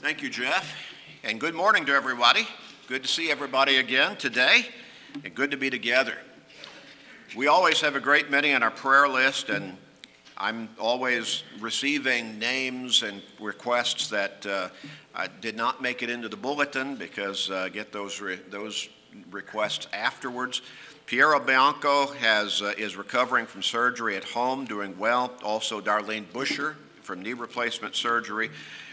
Thank you, Jeff. And good morning to everybody. Good to see everybody again today, and good to be together. We always have a great many on our prayer list, and I'm always receiving names and requests that uh, did not make it into the bulletin because uh, get those re- those requests afterwards. Piero Bianco has uh, is recovering from surgery at home, doing well. Also, Darlene Busher from knee replacement surgery.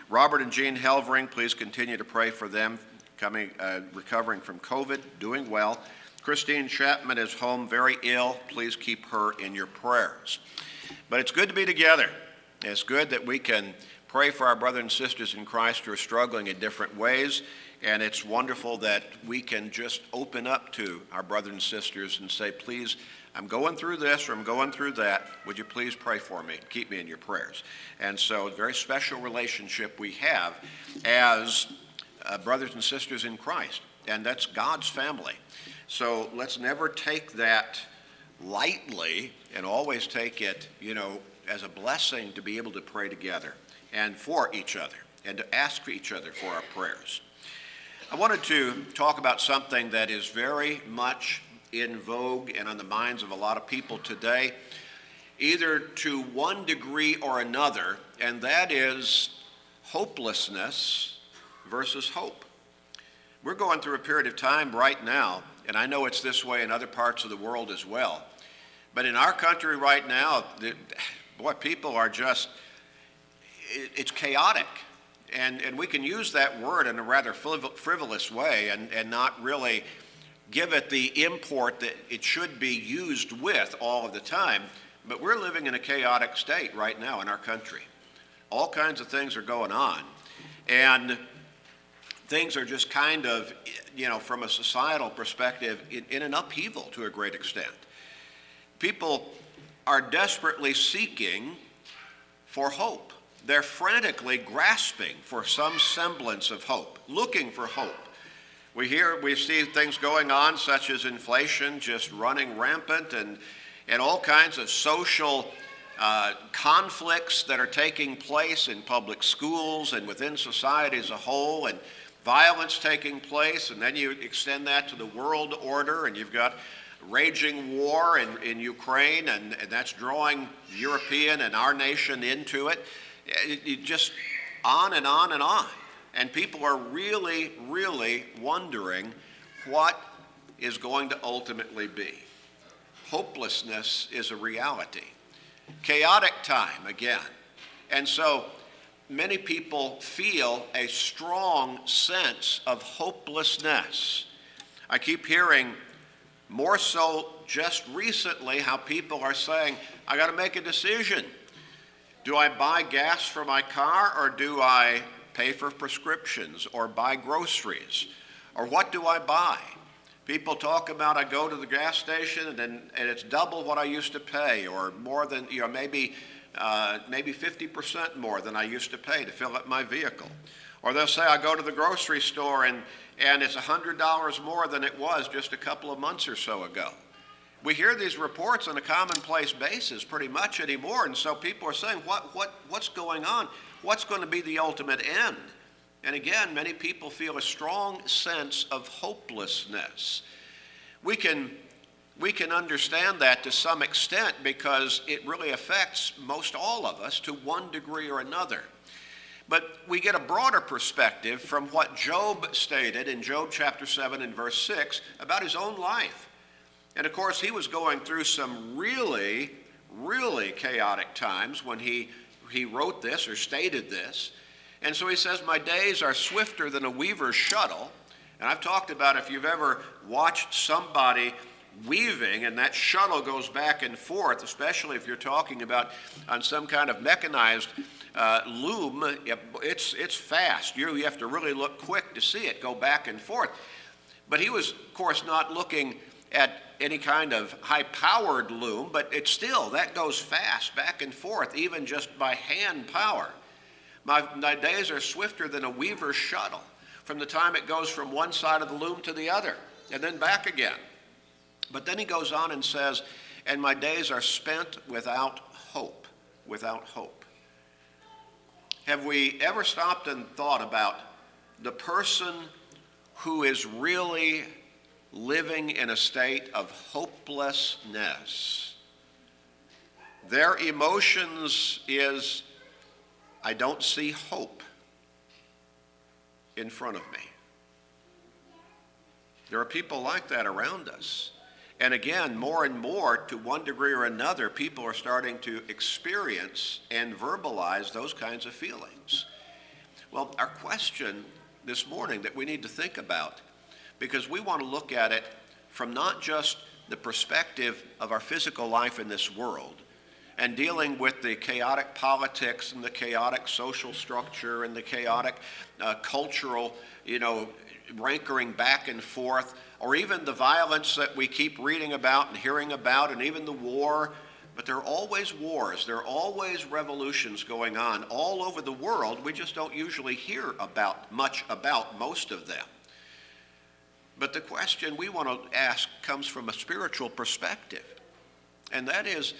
Robert and Jean Helvering, please continue to pray for them, coming uh, recovering from COVID, doing well. Christine Chapman is home, very ill. Please keep her in your prayers. But it's good to be together. It's good that we can pray for our brothers and sisters in Christ who are struggling in different ways. And it's wonderful that we can just open up to our brothers and sisters and say, please, I'm going through this or I'm going through that. Would you please pray for me? Keep me in your prayers. And so, a very special relationship we have as uh, brothers and sisters in Christ. And that's God's family. So, let's never take that lightly and always take it, you know, as a blessing to be able to pray together and for each other and to ask each other for our prayers. I wanted to talk about something that is very much in vogue and on the minds of a lot of people today, either to one degree or another, and that is hopelessness versus hope. We're going through a period of time right now, and I know it's this way in other parts of the world as well. But in our country right now, the, boy, people are just, it, it's chaotic. And, and we can use that word in a rather frivolous way and, and not really give it the import that it should be used with all of the time. But we're living in a chaotic state right now in our country. All kinds of things are going on. And things are just kind of, you know, from a societal perspective, in, in an upheaval to a great extent. People are desperately seeking for hope. They're frantically grasping for some semblance of hope, looking for hope. We hear, we see things going on such as inflation just running rampant and, and all kinds of social uh, conflicts that are taking place in public schools and within society as a whole, and violence taking place. And then you extend that to the world order, and you've got raging war in, in Ukraine, and, and that's drawing European and our nation into it. it, it just on and on and on. And people are really, really wondering what is going to ultimately be. Hopelessness is a reality. Chaotic time, again. And so many people feel a strong sense of hopelessness. I keep hearing more so just recently how people are saying, I got to make a decision. Do I buy gas for my car or do I pay for prescriptions or buy groceries? Or what do I buy? People talk about I go to the gas station and, then, and it's double what I used to pay, or more than, you know, maybe, uh, maybe 50% more than I used to pay to fill up my vehicle. Or they'll say I go to the grocery store and, and it's $100 more than it was just a couple of months or so ago. We hear these reports on a commonplace basis pretty much anymore, and so people are saying, what, what, what's going on? What's going to be the ultimate end? And again, many people feel a strong sense of hopelessness. We can, we can understand that to some extent because it really affects most all of us to one degree or another. But we get a broader perspective from what Job stated in Job chapter 7 and verse 6 about his own life. And of course, he was going through some really, really chaotic times when he he wrote this or stated this. And so he says, My days are swifter than a weaver's shuttle. And I've talked about if you've ever watched somebody weaving and that shuttle goes back and forth, especially if you're talking about on some kind of mechanized uh, loom, it's, it's fast. You, you have to really look quick to see it go back and forth. But he was, of course, not looking at any kind of high powered loom, but it's still, that goes fast back and forth, even just by hand power. My, my days are swifter than a weaver's shuttle from the time it goes from one side of the loom to the other and then back again. But then he goes on and says, and my days are spent without hope, without hope. have we ever stopped and thought about the person who is really living in a state of hopelessness? Their emotions is, I don't see hope in front of me. There are people like that around us. And again, more and more, to one degree or another, people are starting to experience and verbalize those kinds of feelings. Well, our question this morning that we need to think about, because we want to look at it from not just the perspective of our physical life in this world and dealing with the chaotic politics and the chaotic social structure and the chaotic uh, cultural, you know, rankering back and forth or even the violence that we keep reading about and hearing about, and even the war. But there are always wars, there are always revolutions going on all over the world. We just don't usually hear about much about most of them. But the question we want to ask comes from a spiritual perspective. And that is,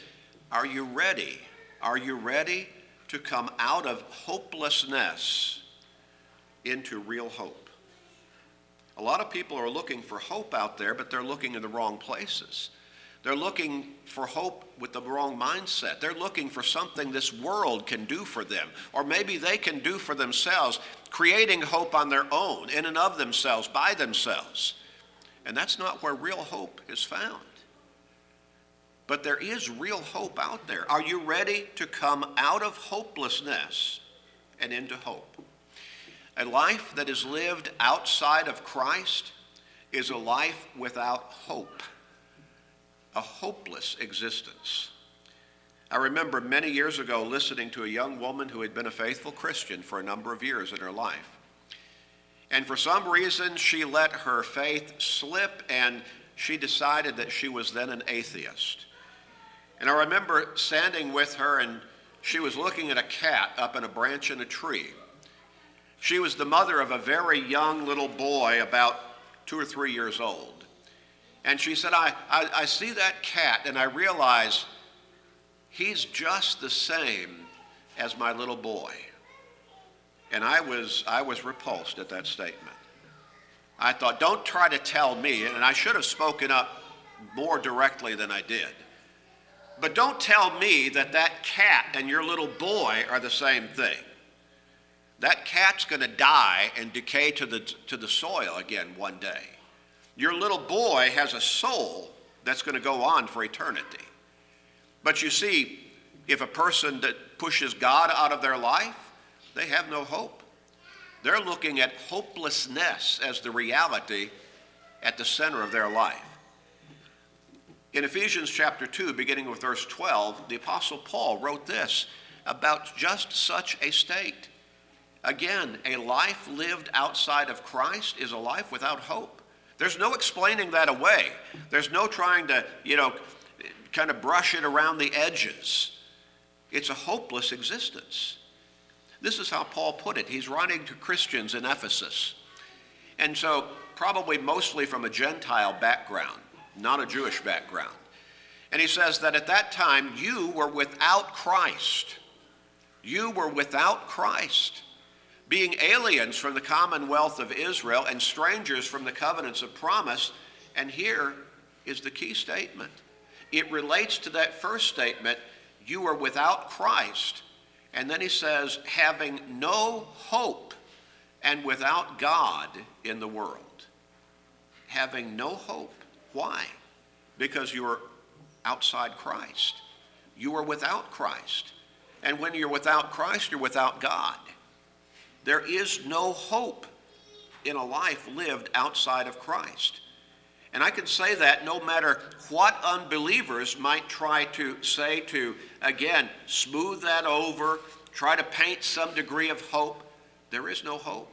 are you ready? Are you ready to come out of hopelessness into real hope? A lot of people are looking for hope out there, but they're looking in the wrong places. They're looking for hope with the wrong mindset. They're looking for something this world can do for them, or maybe they can do for themselves, creating hope on their own, in and of themselves, by themselves. And that's not where real hope is found. But there is real hope out there. Are you ready to come out of hopelessness and into hope? A life that is lived outside of Christ is a life without hope, a hopeless existence. I remember many years ago listening to a young woman who had been a faithful Christian for a number of years in her life. And for some reason, she let her faith slip and she decided that she was then an atheist. And I remember standing with her and she was looking at a cat up in a branch in a tree. She was the mother of a very young little boy, about two or three years old. And she said, I, I, I see that cat and I realize he's just the same as my little boy. And I was, I was repulsed at that statement. I thought, don't try to tell me, and I should have spoken up more directly than I did. But don't tell me that that cat and your little boy are the same thing that cat's going to die and decay to the, to the soil again one day. Your little boy has a soul that's going to go on for eternity. But you see, if a person that pushes God out of their life, they have no hope. They're looking at hopelessness as the reality at the center of their life. In Ephesians chapter 2, beginning with verse 12, the Apostle Paul wrote this about just such a state. Again, a life lived outside of Christ is a life without hope. There's no explaining that away. There's no trying to, you know, kind of brush it around the edges. It's a hopeless existence. This is how Paul put it. He's writing to Christians in Ephesus. And so, probably mostly from a Gentile background, not a Jewish background. And he says that at that time you were without Christ. You were without Christ being aliens from the commonwealth of Israel and strangers from the covenants of promise. And here is the key statement it relates to that first statement you are without Christ. And then he says, having no hope and without God in the world. Having no hope. Why? Because you are outside Christ. You are without Christ. And when you're without Christ, you're without God. There is no hope in a life lived outside of Christ. And I can say that no matter what unbelievers might try to say to, again, smooth that over, try to paint some degree of hope, there is no hope.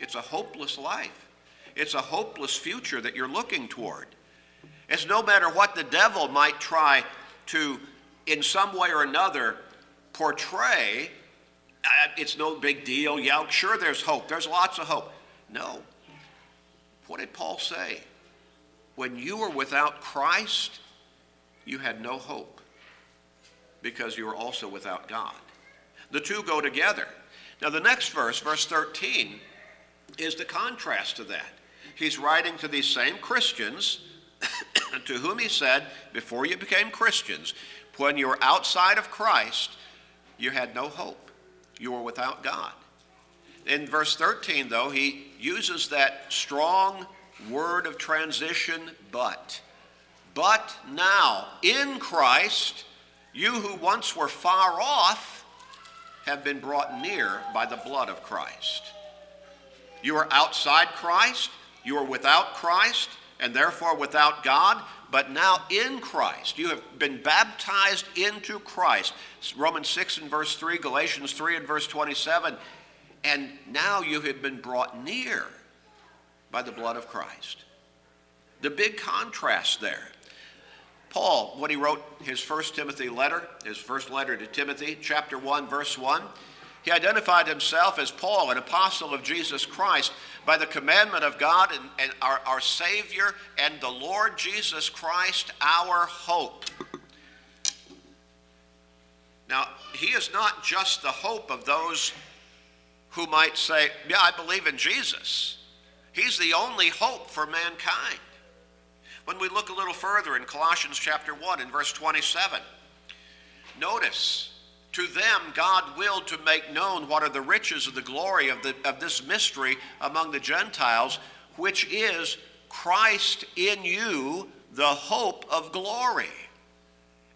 It's a hopeless life. It's a hopeless future that you're looking toward. It's no matter what the devil might try to, in some way or another, portray it's no big deal. Yeah, sure, there's hope. There's lots of hope. No. What did Paul say? When you were without Christ, you had no hope because you were also without God. The two go together. Now, the next verse, verse 13, is the contrast to that. He's writing to these same Christians to whom he said, before you became Christians, when you were outside of Christ, you had no hope. You were without God. In verse 13, though, he uses that strong word of transition, but. But now, in Christ, you who once were far off have been brought near by the blood of Christ. You are outside Christ, you are without Christ, and therefore without God, but now in Christ. You have been baptized into Christ. Romans 6 and verse 3, Galatians 3 and verse 27. And now you have been brought near by the blood of Christ. The big contrast there. Paul, when he wrote his first Timothy letter, his first letter to Timothy, chapter 1, verse 1, he identified himself as Paul, an apostle of Jesus Christ, by the commandment of God and, and our, our Savior and the Lord Jesus Christ, our hope. Now, he is not just the hope of those who might say, Yeah, I believe in Jesus. He's the only hope for mankind. When we look a little further in Colossians chapter 1 and verse 27, notice to them, God willed to make known what are the riches of the glory of, the, of this mystery among the Gentiles, which is Christ in you, the hope of glory.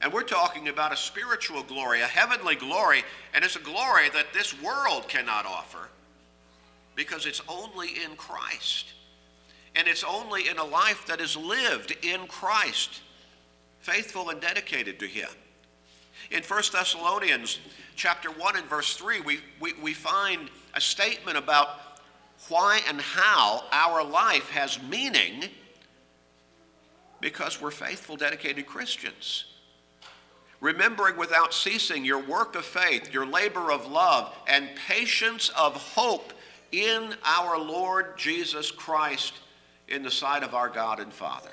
And we're talking about a spiritual glory, a heavenly glory, and it's a glory that this world cannot offer because it's only in Christ. And it's only in a life that is lived in Christ, faithful and dedicated to Him. In 1 Thessalonians chapter 1 and verse 3, we, we, we find a statement about why and how our life has meaning because we're faithful, dedicated Christians. Remembering without ceasing your work of faith, your labor of love, and patience of hope in our Lord Jesus Christ in the sight of our God and Father.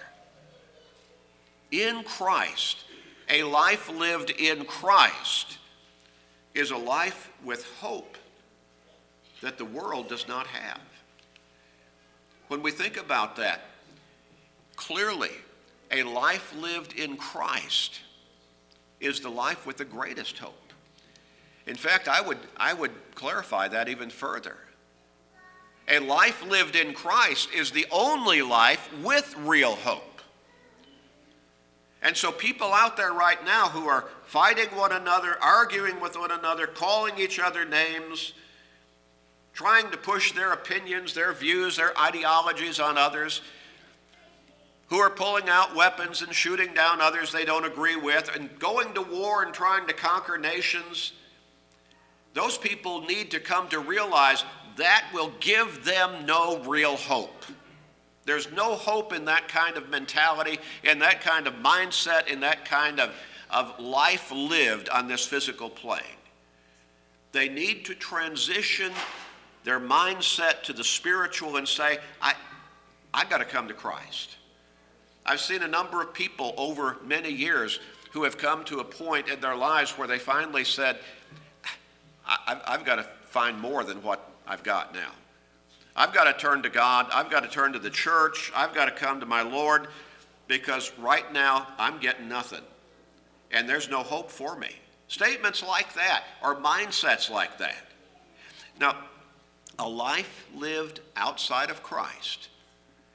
In Christ, a life lived in Christ is a life with hope that the world does not have. When we think about that, clearly, a life lived in Christ is the life with the greatest hope. In fact, I would, I would clarify that even further. A life lived in Christ is the only life with real hope. And so, people out there right now who are fighting one another, arguing with one another, calling each other names, trying to push their opinions, their views, their ideologies on others, who are pulling out weapons and shooting down others they don't agree with, and going to war and trying to conquer nations, those people need to come to realize that will give them no real hope. There's no hope in that kind of mentality, in that kind of mindset, in that kind of, of life lived on this physical plane. They need to transition their mindset to the spiritual and say, I, I got to come to Christ. I've seen a number of people over many years who have come to a point in their lives where they finally said, I, I've got to find more than what I've got now. I've got to turn to God. I've got to turn to the church. I've got to come to my Lord because right now I'm getting nothing. And there's no hope for me. Statements like that or mindsets like that. Now, a life lived outside of Christ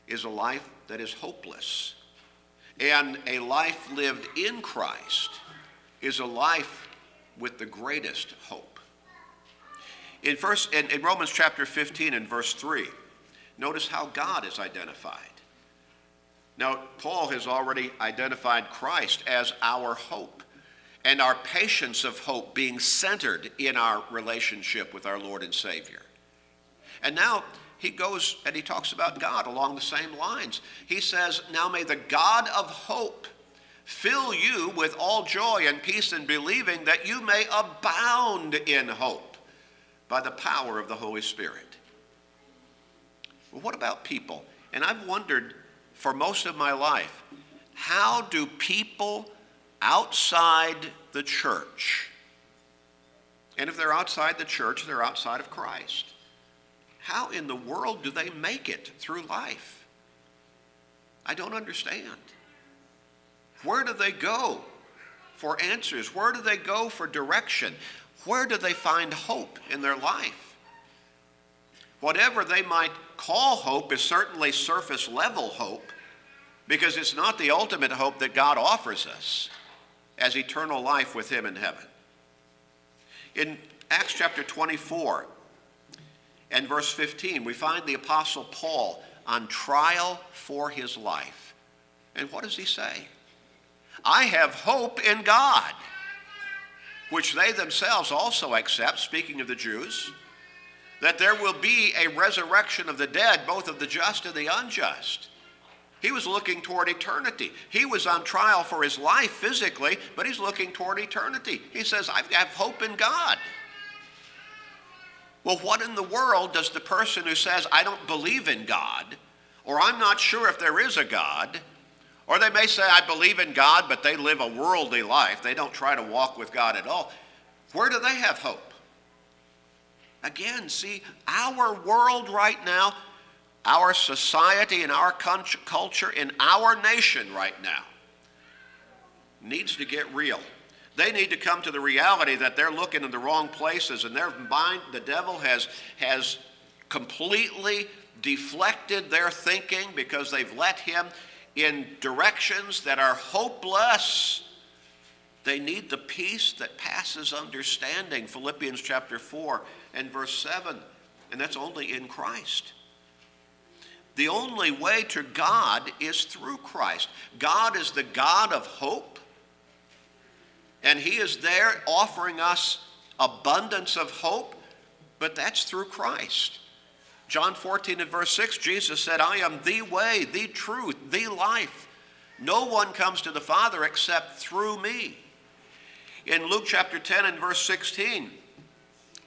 is a life that is hopeless. And a life lived in Christ is a life with the greatest hope. In, in, in Romans chapter 15 and verse 3, notice how God is identified. Now, Paul has already identified Christ as our hope and our patience of hope being centered in our relationship with our Lord and Savior. And now he goes and he talks about God along the same lines. He says, Now may the God of hope fill you with all joy and peace in believing that you may abound in hope by the power of the Holy Spirit. Well, what about people? And I've wondered for most of my life how do people outside the church, And if they're outside the church, they're outside of Christ. How in the world do they make it through life? I don't understand. Where do they go for answers? Where do they go for direction? Where do they find hope in their life? Whatever they might call hope is certainly surface level hope because it's not the ultimate hope that God offers us as eternal life with Him in heaven. In Acts chapter 24 and verse 15, we find the Apostle Paul on trial for his life. And what does he say? I have hope in God, which they themselves also accept, speaking of the Jews, that there will be a resurrection of the dead, both of the just and the unjust. He was looking toward eternity. He was on trial for his life physically, but he's looking toward eternity. He says, I have hope in God. Well, what in the world does the person who says, I don't believe in God, or I'm not sure if there is a God, or they may say, I believe in God, but they live a worldly life. They don't try to walk with God at all. Where do they have hope? Again, see, our world right now our society and our culture in our nation right now needs to get real. They need to come to the reality that they're looking in the wrong places and their mind, the devil has, has completely deflected their thinking because they've let him in directions that are hopeless. They need the peace that passes understanding, Philippians chapter 4 and verse 7, and that's only in Christ. The only way to God is through Christ. God is the God of hope, and He is there offering us abundance of hope, but that's through Christ. John 14 and verse 6, Jesus said, I am the way, the truth, the life. No one comes to the Father except through me. In Luke chapter 10 and verse 16,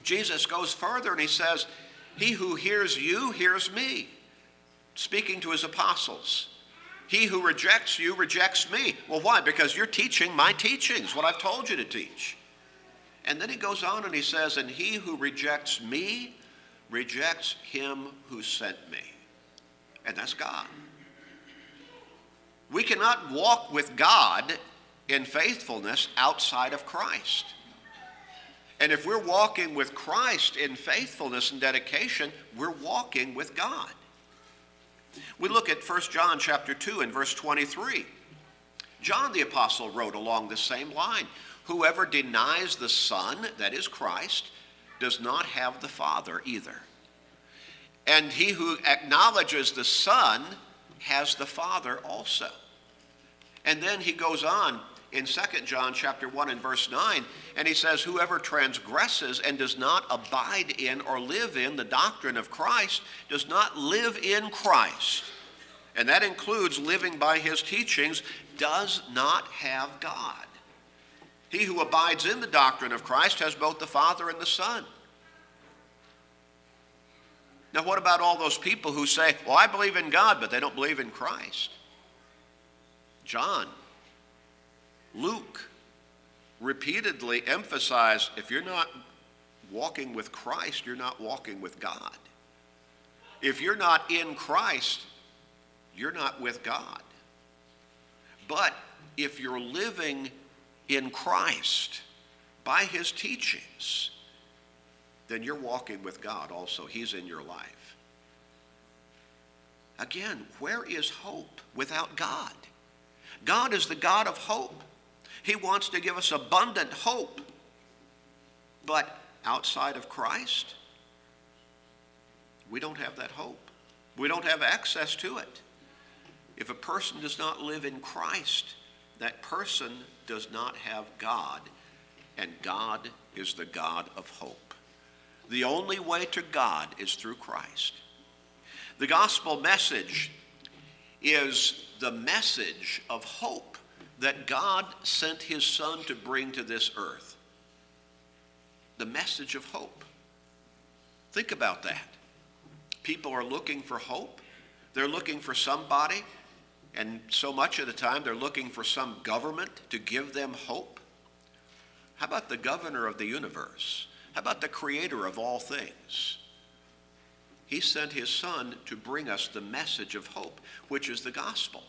Jesus goes further and he says, He who hears you hears me speaking to his apostles. He who rejects you rejects me. Well, why? Because you're teaching my teachings, what I've told you to teach. And then he goes on and he says, And he who rejects me rejects him who sent me. And that's God. We cannot walk with God in faithfulness outside of Christ. And if we're walking with Christ in faithfulness and dedication, we're walking with God. We look at 1 John chapter 2 and verse 23. John the apostle wrote along the same line, whoever denies the son, that is Christ, does not have the father either. And he who acknowledges the son has the father also. And then he goes on in 2 John chapter 1 and verse 9, and he says, Whoever transgresses and does not abide in or live in the doctrine of Christ does not live in Christ. And that includes living by his teachings, does not have God. He who abides in the doctrine of Christ has both the Father and the Son. Now, what about all those people who say, Well, I believe in God, but they don't believe in Christ? John Luke repeatedly emphasized if you're not walking with Christ, you're not walking with God. If you're not in Christ, you're not with God. But if you're living in Christ by his teachings, then you're walking with God also. He's in your life. Again, where is hope without God? God is the God of hope. He wants to give us abundant hope. But outside of Christ, we don't have that hope. We don't have access to it. If a person does not live in Christ, that person does not have God, and God is the God of hope. The only way to God is through Christ. The gospel message is the message of hope that God sent his son to bring to this earth the message of hope. Think about that. People are looking for hope. They're looking for somebody, and so much of the time they're looking for some government to give them hope. How about the governor of the universe? How about the creator of all things? He sent his son to bring us the message of hope, which is the gospel.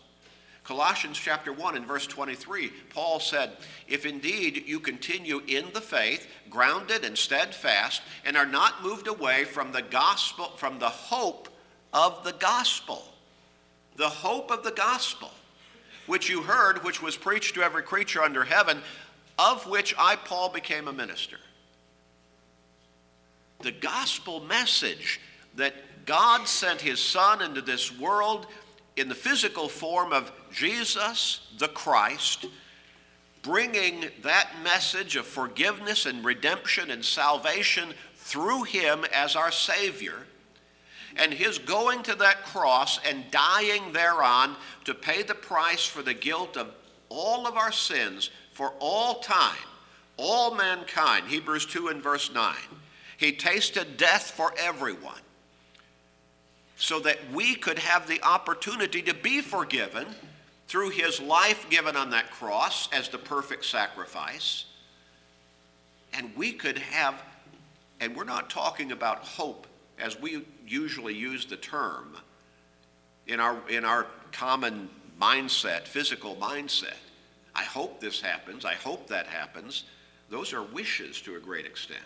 Colossians chapter 1 and verse 23, Paul said, If indeed you continue in the faith, grounded and steadfast, and are not moved away from the gospel, from the hope of the gospel. The hope of the gospel, which you heard, which was preached to every creature under heaven, of which I, Paul, became a minister. The gospel message that God sent his Son into this world in the physical form of Jesus the Christ, bringing that message of forgiveness and redemption and salvation through him as our Savior, and his going to that cross and dying thereon to pay the price for the guilt of all of our sins for all time, all mankind. Hebrews 2 and verse 9. He tasted death for everyone so that we could have the opportunity to be forgiven through his life given on that cross as the perfect sacrifice. And we could have, and we're not talking about hope as we usually use the term in our, in our common mindset, physical mindset. I hope this happens. I hope that happens. Those are wishes to a great extent.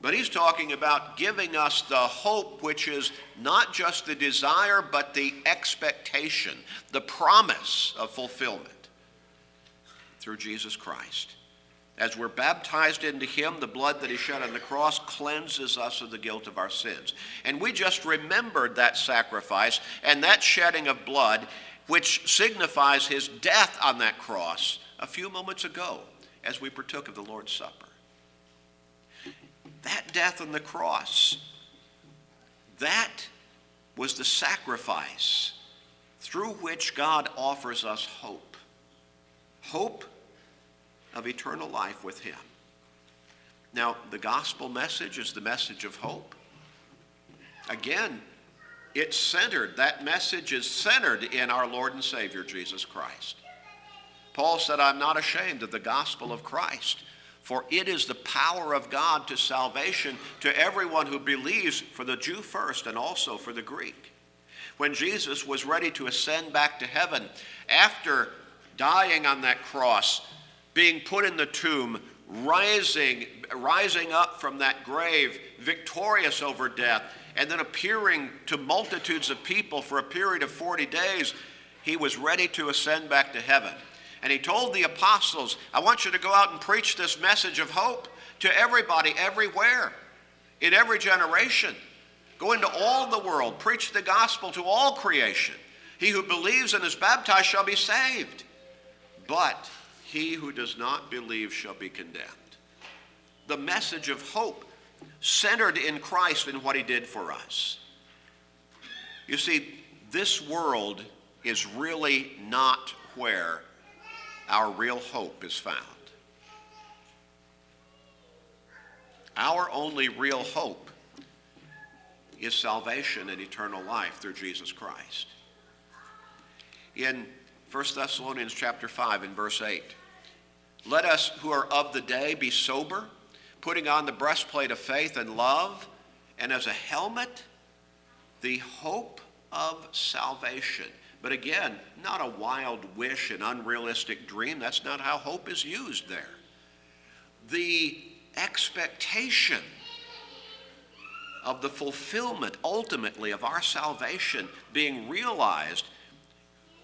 But he's talking about giving us the hope, which is not just the desire, but the expectation, the promise of fulfillment through Jesus Christ. As we're baptized into Him, the blood that He shed on the cross cleanses us of the guilt of our sins. And we just remembered that sacrifice and that shedding of blood, which signifies His death on that cross a few moments ago as we partook of the Lord's Supper. That death on the cross, that was the sacrifice through which God offers us hope. Hope of eternal life with Him. Now, the gospel message is the message of hope. Again, it's centered, that message is centered in our Lord and Savior Jesus Christ. Paul said, I'm not ashamed of the gospel of Christ, for it is the power of God to salvation to everyone who believes, for the Jew first and also for the Greek. When Jesus was ready to ascend back to heaven, after dying on that cross, being put in the tomb, rising, rising up from that grave, victorious over death, and then appearing to multitudes of people for a period of 40 days, he was ready to ascend back to heaven. And he told the apostles, I want you to go out and preach this message of hope to everybody, everywhere, in every generation. Go into all the world, preach the gospel to all creation. He who believes and is baptized shall be saved. But he who does not believe shall be condemned. The message of hope centered in Christ and what he did for us. You see, this world is really not where our real hope is found. Our only real hope is salvation and eternal life through Jesus Christ. In 1 Thessalonians chapter 5 and verse 8, let us who are of the day be sober, putting on the breastplate of faith and love, and as a helmet, the hope of salvation. But again, not a wild wish, an unrealistic dream. That's not how hope is used there. The expectation of the fulfillment ultimately of our salvation being realized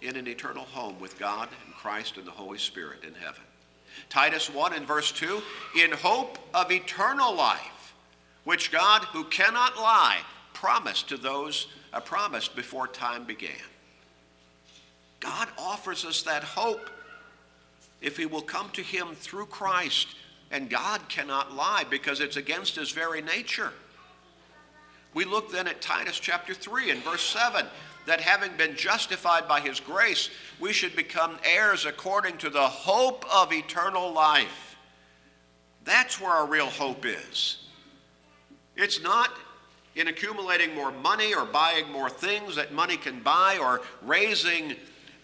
in an eternal home with God and Christ and the Holy Spirit in heaven. Titus 1 and verse 2 in hope of eternal life, which God, who cannot lie, promised to those, uh, promised before time began. God offers us that hope if we will come to Him through Christ. And God cannot lie because it's against His very nature. We look then at Titus chapter 3 and verse 7 that having been justified by His grace, we should become heirs according to the hope of eternal life. That's where our real hope is. It's not in accumulating more money or buying more things that money can buy or raising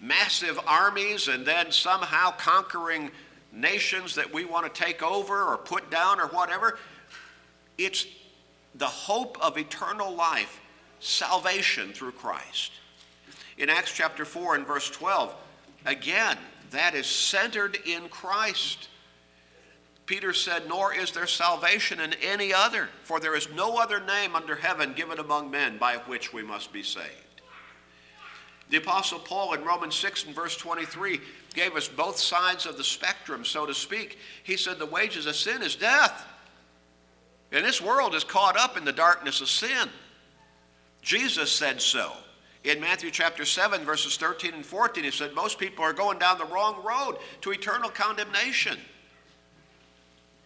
massive armies and then somehow conquering nations that we want to take over or put down or whatever. It's the hope of eternal life, salvation through Christ. In Acts chapter 4 and verse 12, again, that is centered in Christ. Peter said, Nor is there salvation in any other, for there is no other name under heaven given among men by which we must be saved. The Apostle Paul in Romans 6 and verse 23 gave us both sides of the spectrum, so to speak. He said, The wages of sin is death. And this world is caught up in the darkness of sin. Jesus said so. In Matthew chapter 7, verses 13 and 14, he said, Most people are going down the wrong road to eternal condemnation.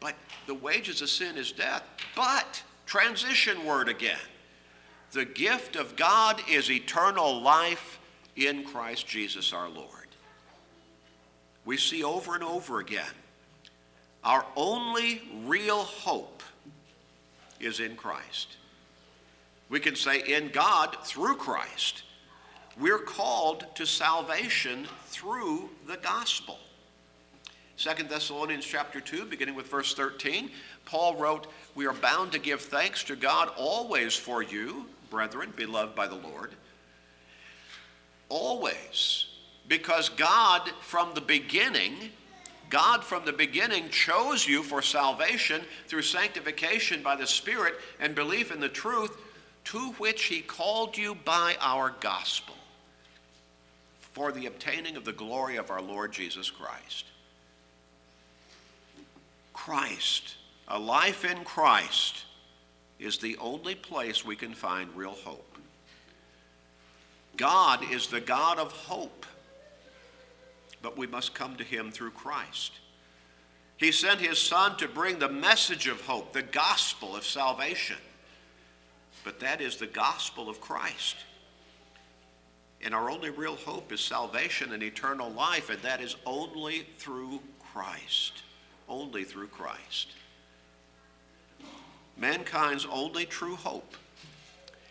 But the wages of sin is death. But, transition word again, the gift of God is eternal life in Christ Jesus our Lord. We see over and over again our only real hope is in Christ. We can say in God through Christ. We're called to salvation through the gospel. Second Thessalonians chapter 2, beginning with verse 13, Paul wrote, We are bound to give thanks to God always for you, brethren, beloved by the Lord. Always. Because God from the beginning, God from the beginning chose you for salvation through sanctification by the Spirit and belief in the truth to which he called you by our gospel for the obtaining of the glory of our Lord Jesus Christ. Christ, a life in Christ, is the only place we can find real hope. God is the God of hope, but we must come to Him through Christ. He sent His Son to bring the message of hope, the gospel of salvation. But that is the gospel of Christ. And our only real hope is salvation and eternal life, and that is only through Christ. Only through Christ. Mankind's only true hope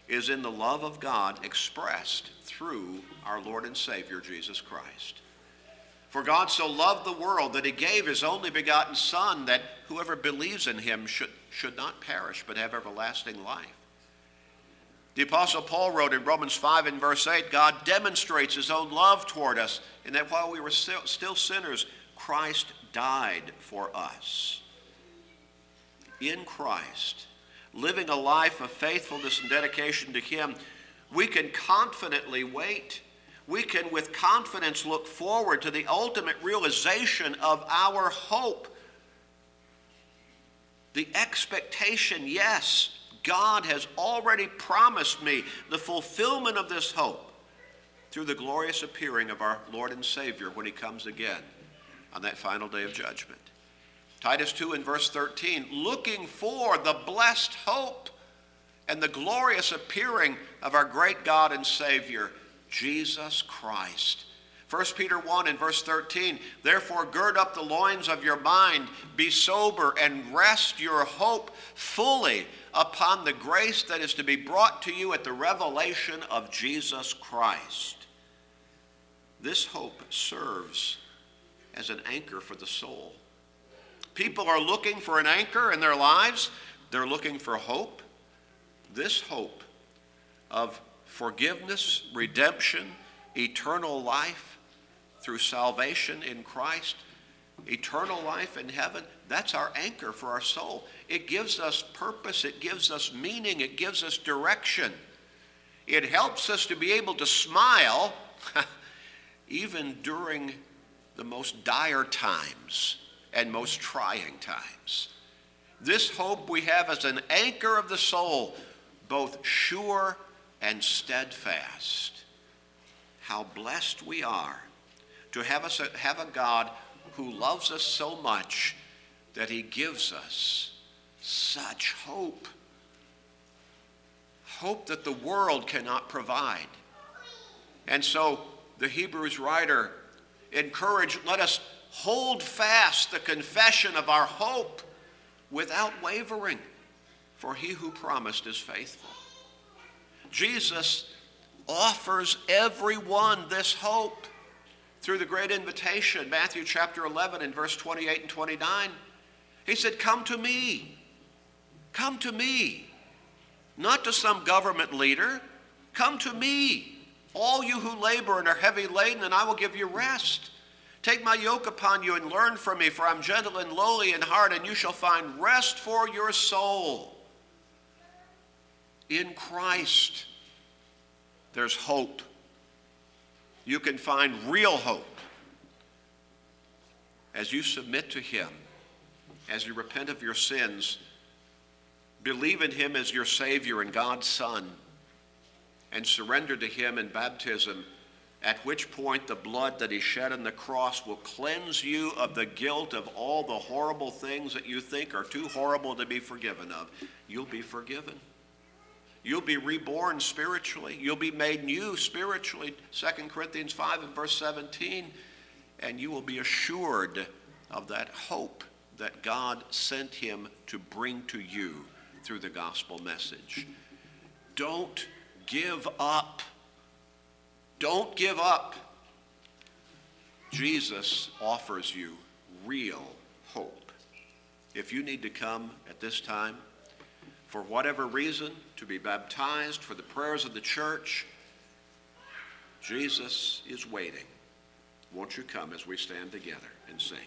is in the love of God expressed through our Lord and Savior Jesus Christ. For God so loved the world that he gave his only begotten Son, that whoever believes in him should, should not perish but have everlasting life. The Apostle Paul wrote in Romans 5 and verse 8 God demonstrates his own love toward us, in that while we were still, still sinners, Christ died for us. In Christ, living a life of faithfulness and dedication to Him, we can confidently wait. We can, with confidence, look forward to the ultimate realization of our hope. The expectation, yes, God has already promised me the fulfillment of this hope through the glorious appearing of our Lord and Savior when He comes again on that final day of judgment. Titus 2 and verse 13, looking for the blessed hope and the glorious appearing of our great God and Savior, Jesus Christ. 1 Peter 1 and verse 13, therefore gird up the loins of your mind, be sober, and rest your hope fully upon the grace that is to be brought to you at the revelation of Jesus Christ. This hope serves as an anchor for the soul. People are looking for an anchor in their lives, they're looking for hope. This hope of forgiveness, redemption, eternal life through salvation in Christ, eternal life in heaven, that's our anchor for our soul. It gives us purpose, it gives us meaning, it gives us direction. It helps us to be able to smile even during the most dire times and most trying times. This hope we have as an anchor of the soul, both sure and steadfast. How blessed we are to have, us, have a God who loves us so much that he gives us such hope. Hope that the world cannot provide. And so the Hebrews writer encourage, let us hold fast the confession of our hope without wavering, for he who promised is faithful. Jesus offers everyone this hope through the great invitation, Matthew chapter 11 and verse 28 and 29. He said, Come to me. Come to me, not to some government leader. Come to me, all you who labor and are heavy laden, and I will give you rest. Take my yoke upon you and learn from me, for I'm gentle and lowly in heart, and you shall find rest for your soul. In Christ, there's hope. You can find real hope as you submit to Him, as you repent of your sins, believe in Him as your Savior and God's Son, and surrender to Him in baptism, at which point the blood that He shed on the cross will cleanse you of the guilt of all the horrible things that you think are too horrible to be forgiven of. You'll be forgiven. You'll be reborn spiritually. You'll be made new spiritually. 2 Corinthians 5 and verse 17 and you will be assured of that hope that God sent him to bring to you through the gospel message. Don't give up. Don't give up. Jesus offers you real hope. If you need to come at this time, for whatever reason, to be baptized for the prayers of the church, Jesus is waiting. Won't you come as we stand together and sing?